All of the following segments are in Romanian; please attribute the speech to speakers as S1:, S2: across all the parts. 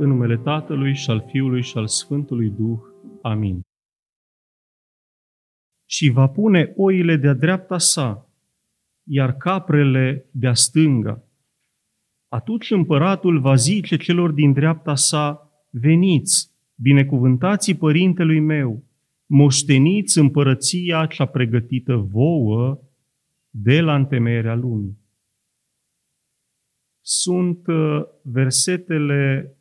S1: În numele Tatălui și al Fiului și al Sfântului Duh. Amin. Și va pune oile de-a dreapta sa, iar caprele de-a stânga. Atunci împăratul va zice celor din dreapta sa, veniți, binecuvântații părintelui meu, moșteniți împărăția cea pregătită vouă de la întemeierea lumii. Sunt uh, versetele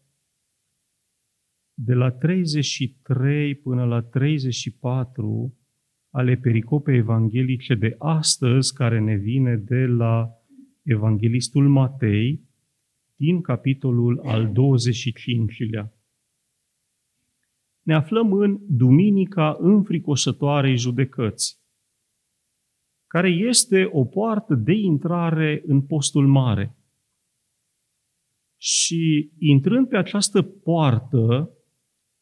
S1: de la 33 până la 34 ale pericopei evanghelice de astăzi, care ne vine de la Evanghelistul Matei, din capitolul al 25-lea. Ne aflăm în Duminica înfricoșătoarei judecăți, care este o poartă de intrare în postul mare. Și intrând pe această poartă,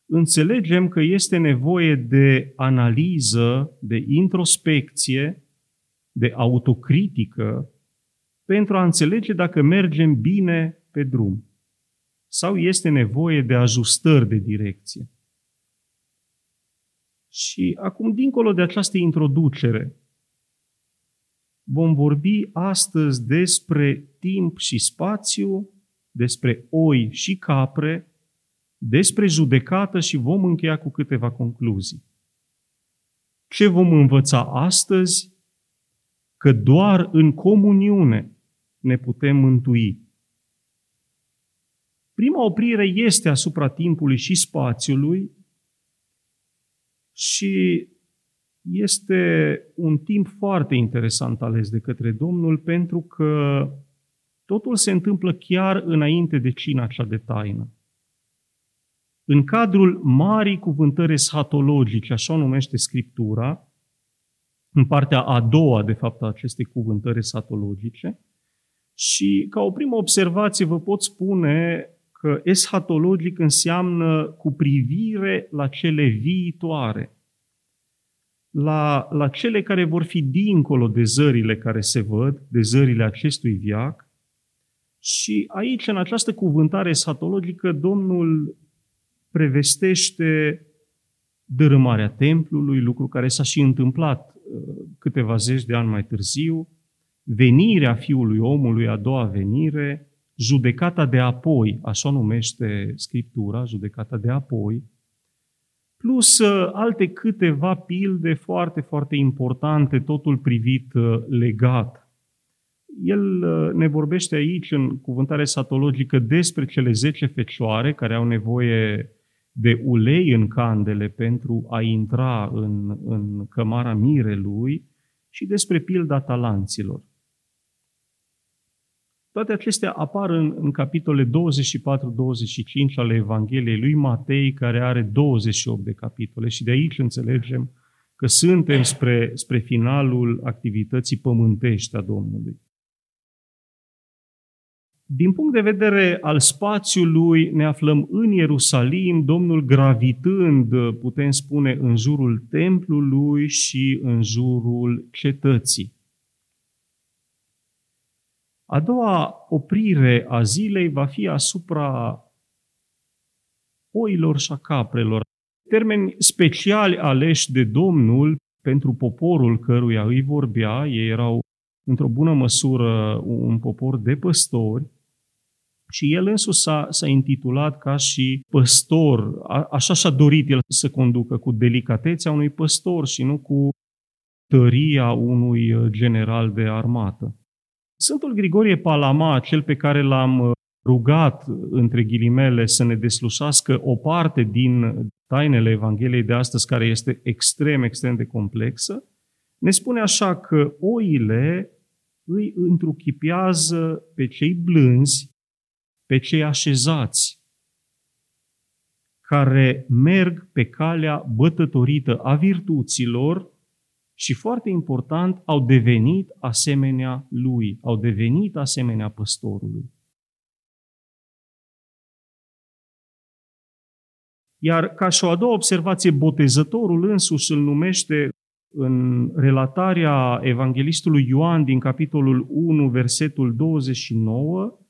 S1: înțelegem că este nevoie de analiză, de introspecție, de autocritică, pentru a înțelege dacă mergem bine pe drum sau este nevoie de ajustări de direcție. Și acum, dincolo de această introducere, vom vorbi astăzi despre timp și spațiu, despre oi și capre, despre judecată și vom încheia cu câteva concluzii. Ce vom învăța astăzi? Că doar în comuniune ne putem mântui. Prima oprire este asupra timpului și spațiului și este un timp foarte interesant ales de către Domnul pentru că totul se întâmplă chiar înainte de cina cea de taină. În cadrul marii cuvântări eschatologice, așa o numește Scriptura, în partea a doua, de fapt, a acestei cuvântări eschatologice, și ca o primă observație vă pot spune că eschatologic înseamnă cu privire la cele viitoare, la, la cele care vor fi dincolo de zările care se văd, de zările acestui viac. Și aici, în această cuvântare eschatologică, Domnul prevestește dărâmarea templului, lucru care s-a și întâmplat uh, câteva zeci de ani mai târziu, venirea Fiului Omului, a doua venire, judecata de apoi, așa numește Scriptura, judecata de apoi, plus uh, alte câteva pilde foarte, foarte importante, totul privit uh, legat. El ne vorbește aici, în cuvântare satologică, despre cele zece fecioare care au nevoie de ulei în candele pentru a intra în, în cămara mirelui și despre pilda talanților. Toate acestea apar în, în capitole 24-25 ale Evangheliei lui Matei, care are 28 de capitole și de aici înțelegem că suntem spre, spre finalul activității pământești a Domnului. Din punct de vedere al spațiului, ne aflăm în Ierusalim, Domnul gravitând, putem spune, în jurul templului și în jurul cetății. A doua oprire a zilei va fi asupra oilor și a caprelor, termeni speciali aleși de Domnul pentru poporul căruia îi vorbea. Ei erau într-o bună măsură un popor de păstori și el însuși s-a, s-a intitulat ca și păstor, a, așa și-a dorit el să conducă, cu delicatețea unui păstor și nu cu tăria unui uh, general de armată. Sfântul Grigorie Palama, cel pe care l-am uh, rugat, între ghilimele, să ne deslușească o parte din tainele Evangheliei de astăzi, care este extrem, extrem de complexă, ne spune așa că oile îi întruchipează pe cei blânzi pe cei așezați, care merg pe calea bătătorită a virtuților și, foarte important, au devenit asemenea lui, au devenit asemenea păstorului. Iar ca și o a doua observație, botezătorul însuși îl numește în relatarea evanghelistului Ioan din capitolul 1, versetul 29,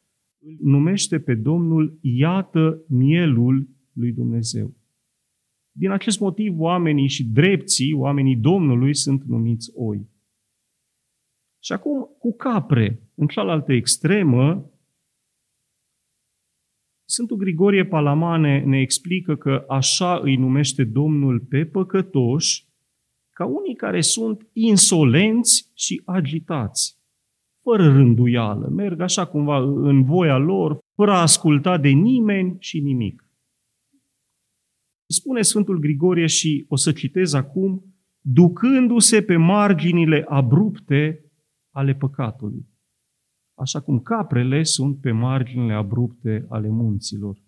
S1: îl numește pe Domnul Iată mielul lui Dumnezeu. Din acest motiv, oamenii și drepții, oamenii Domnului, sunt numiți oi. Și acum, cu capre, în cealaltă extremă, Sfântul Grigorie Palamane ne explică că așa îi numește Domnul pe păcătoși, ca unii care sunt insolenți și agitați, fără rânduială, merg așa cumva în voia lor, fără a asculta de nimeni și nimic. Spune Sfântul Grigorie și o să citez acum, ducându-se pe marginile abrupte ale păcatului, așa cum caprele sunt pe marginile abrupte ale munților.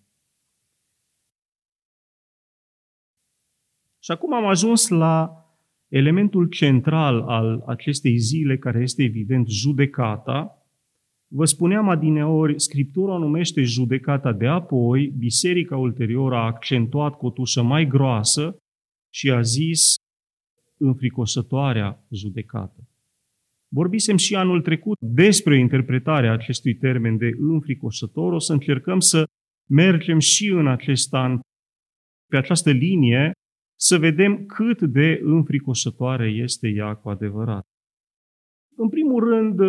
S1: Și acum am ajuns la elementul central al acestei zile, care este evident judecata, Vă spuneam adineori, Scriptura o numește judecata de apoi, biserica ulterior a accentuat cu o tușă mai groasă și a zis înfricosătoarea judecată. Vorbisem și anul trecut despre interpretarea acestui termen de înfricosător. O să încercăm să mergem și în acest an pe această linie să vedem cât de înfricosătoare este ea cu adevărat. În primul rând,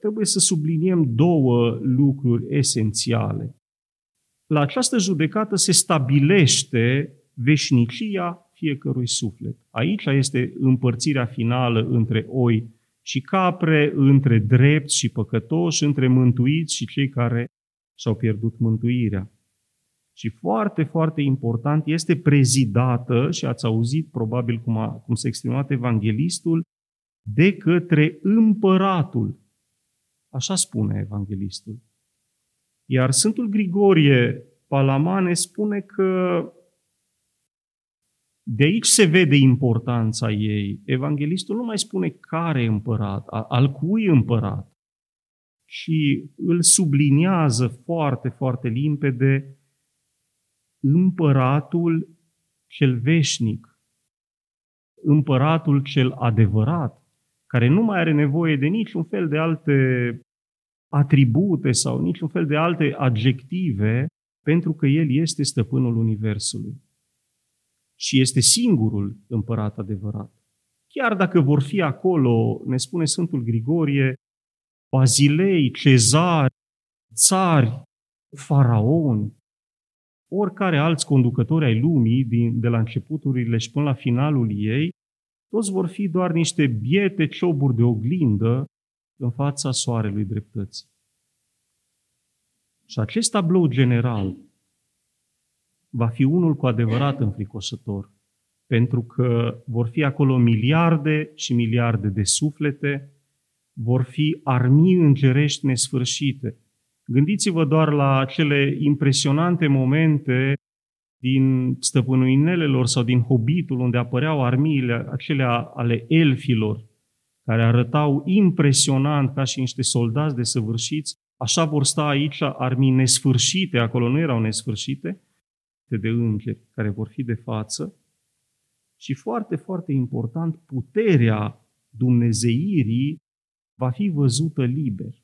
S1: trebuie să subliniem două lucruri esențiale. La această judecată se stabilește veșnicia fiecărui suflet. Aici este împărțirea finală între oi și capre, între drepți și păcătoși, între mântuiți și cei care și-au pierdut mântuirea. Și foarte, foarte important, este prezidată, și ați auzit probabil cum, a, cum s-a exprimat evanghelistul, de către împăratul. Așa spune evanghelistul. Iar Sfântul Grigorie Palamane spune că de aici se vede importanța ei. Evanghelistul nu mai spune care împărat, al cui împărat, și îl subliniază foarte, foarte limpede împăratul cel veșnic, împăratul cel adevărat, care nu mai are nevoie de niciun fel de alte atribute sau niciun fel de alte adjective, pentru că El este stăpânul Universului. Și este singurul împărat adevărat. Chiar dacă vor fi acolo, ne spune Sfântul Grigorie, bazilei, cezari, țari, faraoni, oricare alți conducători ai lumii, din, de la începuturile și până la finalul ei, toți vor fi doar niște biete cioburi de oglindă în fața soarelui dreptății. Și acest tablou general va fi unul cu adevărat înfricosător, pentru că vor fi acolo miliarde și miliarde de suflete, vor fi armii îngerești nesfârșite. Gândiți-vă doar la acele impresionante momente din stăpânuinelelor sau din Hobitul, unde apăreau armiile acelea ale elfilor, care arătau impresionant ca și niște soldați desăvârșiți, așa vor sta aici armii nesfârșite, acolo nu erau nesfârșite, de îngeri care vor fi de față, și foarte, foarte important, puterea dumnezeirii va fi văzută liber.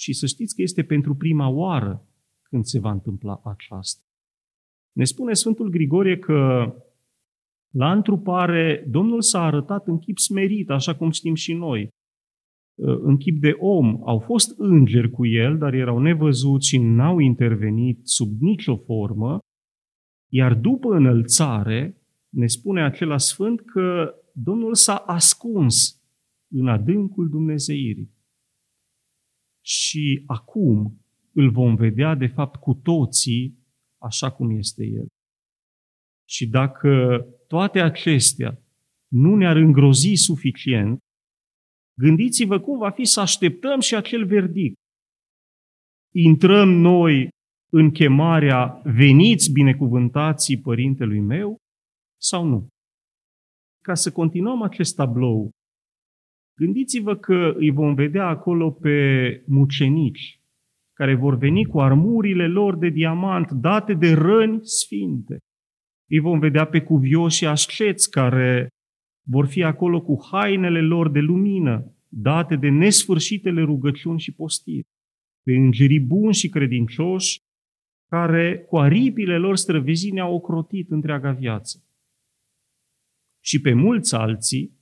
S1: Și să știți că este pentru prima oară când se va întâmpla aceasta. Ne spune Sfântul Grigorie că la întrupare Domnul s-a arătat în chip smerit, așa cum știm și noi. În chip de om au fost îngeri cu el, dar erau nevăzuți și n-au intervenit sub nicio formă, iar după înălțare, ne spune acela sfânt că Domnul s-a ascuns în adâncul Dumnezeirii. Și acum îl vom vedea, de fapt, cu toții așa cum este El. Și dacă toate acestea nu ne-ar îngrozi suficient, gândiți-vă cum va fi să așteptăm și acel verdict. Intrăm noi în chemarea veniți binecuvântații părintelui meu sau nu? Ca să continuăm acest tablou, gândiți-vă că îi vom vedea acolo pe mucenici, care vor veni cu armurile lor de diamant date de răni sfinte. Îi vom vedea pe cuvioși asceți care vor fi acolo cu hainele lor de lumină, date de nesfârșitele rugăciuni și postiri. pe îngerii buni și credincioși, care cu aripile lor străvezi ne-au ocrotit întreaga viață. Și pe mulți alții,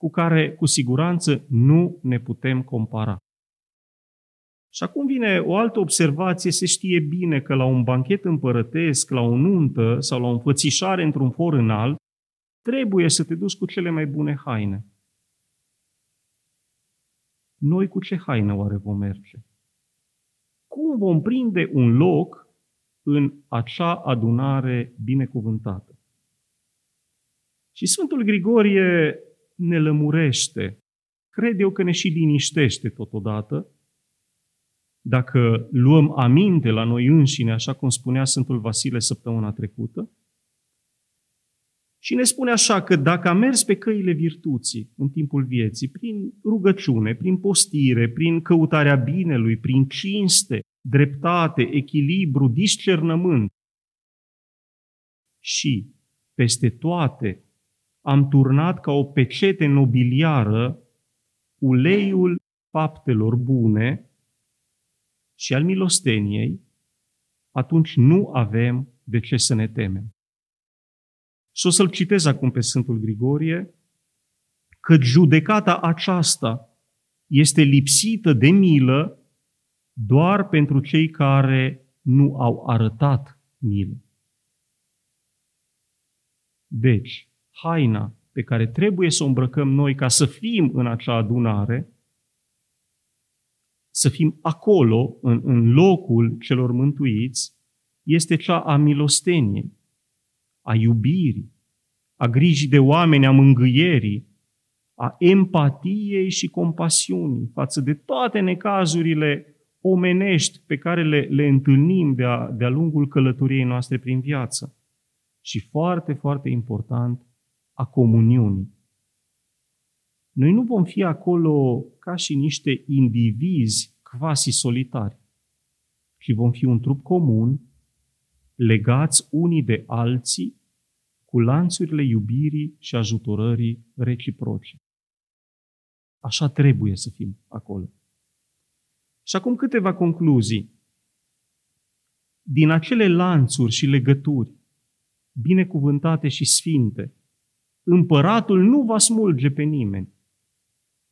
S1: cu care cu siguranță nu ne putem compara. Și acum vine o altă observație, se știe bine că la un banchet împărătesc, la o nuntă sau la o înfățișare într-un for înalt, trebuie să te duci cu cele mai bune haine. Noi cu ce haină oare vom merge? Cum vom prinde un loc în acea adunare binecuvântată? Și Sfântul Grigorie ne lămurește, cred eu că ne și liniștește totodată, dacă luăm aminte la noi înșine, așa cum spunea Sfântul Vasile săptămâna trecută, și ne spune așa că dacă am mers pe căile virtuții în timpul vieții, prin rugăciune, prin postire, prin căutarea binelui, prin cinste, dreptate, echilibru, discernământ, și peste toate am turnat ca o pecete nobiliară uleiul faptelor bune și al milosteniei, atunci nu avem de ce să ne temem. Și o să-l citez acum pe Sfântul Grigorie, că judecata aceasta este lipsită de milă doar pentru cei care nu au arătat milă. Deci, haina pe care trebuie să o îmbrăcăm noi ca să fim în acea adunare, să fim acolo, în, în locul celor mântuiți, este cea a milosteniei, a iubirii, a grijii de oameni, a mângâierii, a empatiei și compasiunii față de toate necazurile omenești pe care le, le întâlnim de-a, de-a lungul călătoriei noastre prin viață. Și foarte, foarte important, a comuniunii. Noi nu vom fi acolo ca și niște indivizi quasi solitari, ci vom fi un trup comun, legați unii de alții, cu lanțurile iubirii și ajutorării reciproce. Așa trebuie să fim acolo. Și acum câteva concluzii. Din acele lanțuri și legături binecuvântate și sfinte, împăratul nu va smulge pe nimeni,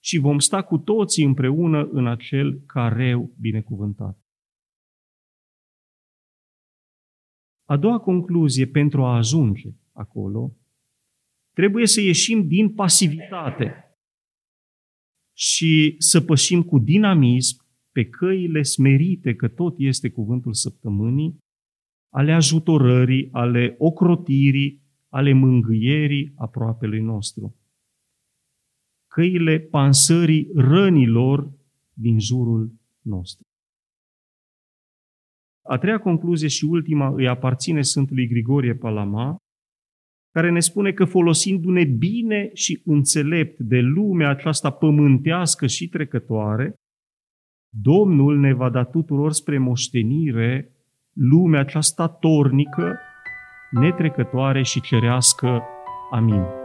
S1: și vom sta cu toții împreună în acel careu binecuvântat. A doua concluzie pentru a ajunge acolo, trebuie să ieșim din pasivitate și să pășim cu dinamism pe căile smerite, că tot este cuvântul săptămânii, ale ajutorării, ale ocrotirii, ale mângâierii aproapelui nostru. Căile pansării rănilor din jurul nostru. A treia concluzie și ultima îi aparține Sfântului Grigorie Palama, care ne spune că folosindu-ne bine și înțelept de lumea aceasta pământească și trecătoare, Domnul ne va da tuturor spre moștenire lumea aceasta tornică, netrecătoare și cerească. Amin.